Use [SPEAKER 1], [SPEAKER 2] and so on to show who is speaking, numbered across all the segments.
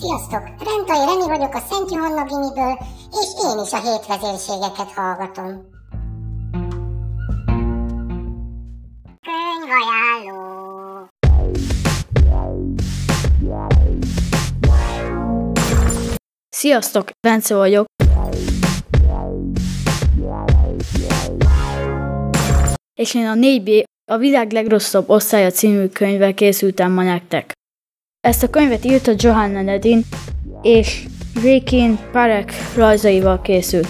[SPEAKER 1] Sziasztok! Rentai Reni vagyok a Szent Johanna Gimiből, és én is a hétvezérségeket hallgatom. Könyvajánló
[SPEAKER 2] Sziasztok, Bence vagyok. És én a 4B, a világ legrosszabb osztálya című könyvvel készültem ma nektek. Ezt a könyvet írta Johanna Nedin, és Rikin Parek rajzaival készült.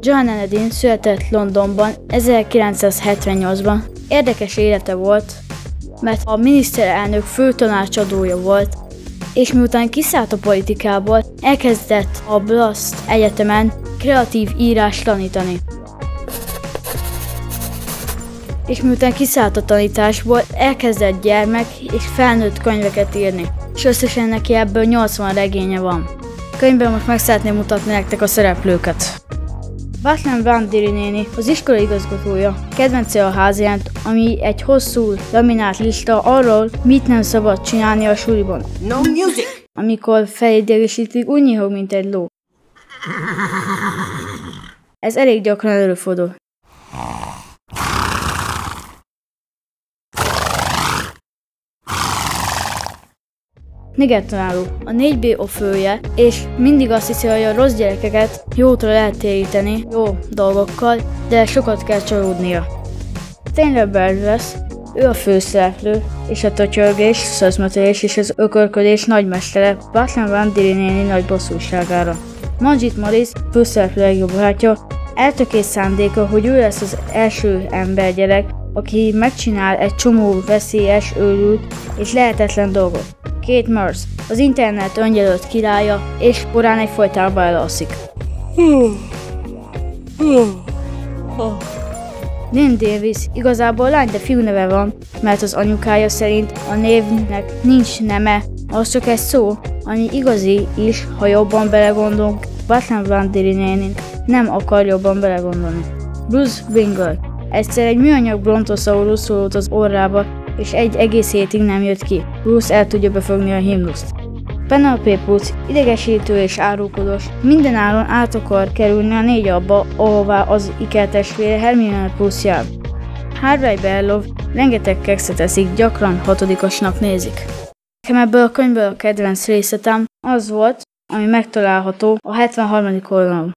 [SPEAKER 2] Johanna Nedin született Londonban 1978-ban. Érdekes élete volt, mert a miniszterelnök főtanácsadója volt, és miután kiszállt a politikából, elkezdett a Blast Egyetemen kreatív írás tanítani. És miután kiszállt a tanításból, elkezdett gyermek és felnőtt könyveket írni, és összesen neki ebből 80 regénye van. Könyvben most meg szeretném mutatni nektek a szereplőket. Bátlen Vandiri néni, az iskola igazgatója, kedvence a házjánt, ami egy hosszú, laminált lista arról, mit nem szabad csinálni a suliban.
[SPEAKER 3] No music!
[SPEAKER 2] Amikor felidégesítik, úgy nyihog, mint egy ló. Ez elég gyakran előfordul. Nigertanáló, a 4B a fője, és mindig azt hiszi, hogy a rossz gyerekeket jótra lehet téríteni, jó dolgokkal, de sokat kell csalódnia. Taylor Burgess, ő a főszereplő, és a totyörgés, szözmetélés és az ökörködés nagymestere Batman Van néni nagy bosszúságára. Manjit Morris, főszereplő legjobb barátja, eltökélt szándéka, hogy ő lesz az első embergyerek, aki megcsinál egy csomó veszélyes, őrült és lehetetlen dolgot. Kate Merce, az internet öngyelölt királya, és korán egy folytában elalszik. Lynn Davis igazából lány, de fiú neve van, mert az anyukája szerint a névnek nincs neme, az csak egy szó, ami igazi is, ha jobban belegondolunk, Batman Vandiri nénink nem akar jobban belegondolni. Bruce Wingle Egyszer egy műanyag brontosaurus szólott az orrába, és egy egész hétig nem jött ki. Bruce el tudja befogni a himnuszt. Penelope Puc idegesítő és árulkodós, minden áron át akar kerülni a négy abba, ahová az ikertestvére Hermione Puc jár. Harvey Berlov rengeteg kekszet eszik, gyakran hatodikosnak nézik. Nekem ebből a könyvből a kedvenc részletem az volt, ami megtalálható a 73. oldalon.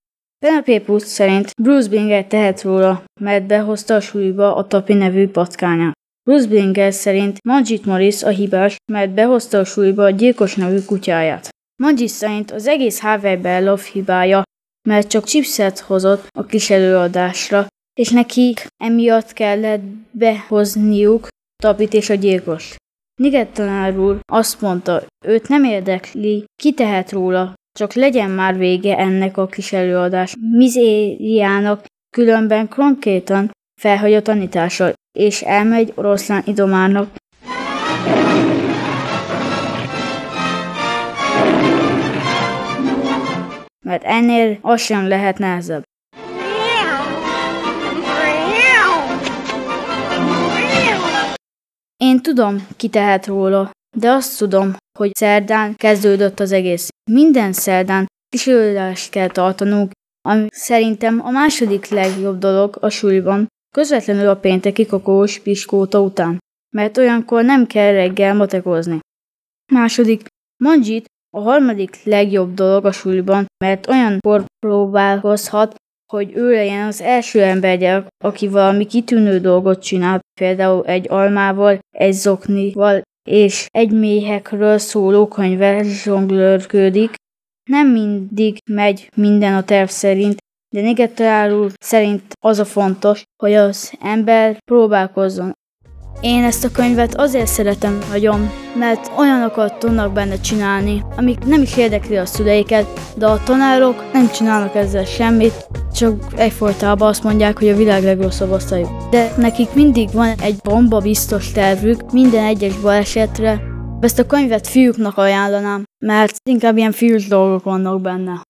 [SPEAKER 2] Penelope Puc szerint Bruce Binger tehet róla, mert behozta a súlyba a Tapi nevű patkányát. Bruce Binger szerint Manjit Morris a hibás, mert behozta a súlyba a gyilkos nevű kutyáját. Manjit szerint az egész Harvey Bellow hibája, mert csak chipset hozott a kis előadásra, és nekik emiatt kellett behozniuk Tapit és a gyilkos. Niget tanár úr azt mondta, őt nem érdekli, ki tehet róla, csak legyen már vége ennek a kis előadás mizériának, különben konkrétan felhagy a tanítással, és elmegy oroszlán idomárnak. Mert ennél az sem lehet nehezebb. Én tudom, ki tehet róla, de azt tudom, hogy szerdán kezdődött az egész. Minden szerdán kísérletet kell tartanunk, ami szerintem a második legjobb dolog a suliban, közvetlenül a pénteki kokós piskóta után, mert olyankor nem kell reggel matekozni. Második, Manjit a harmadik legjobb dolog a suliban, mert olyankor próbálkozhat, hogy ő legyen az első embergyerek, aki valami kitűnő dolgot csinál, például egy almával, egy zoknival és egy méhekről szóló könyvvel zsonglőrködik. Nem mindig megy minden a terv szerint, de Nigetrál szerint az a fontos, hogy az ember próbálkozzon. Én ezt a könyvet azért szeretem nagyon, mert olyanokat tudnak benne csinálni, amik nem is érdekli a szüleiket, de a tanárok nem csinálnak ezzel semmit, csak egyfolytában azt mondják, hogy a világ legrosszabb osztályuk. De nekik mindig van egy bomba biztos tervük minden egyes balesetre. Ezt a könyvet fiúknak ajánlanám, mert inkább ilyen fiús dolgok vannak benne.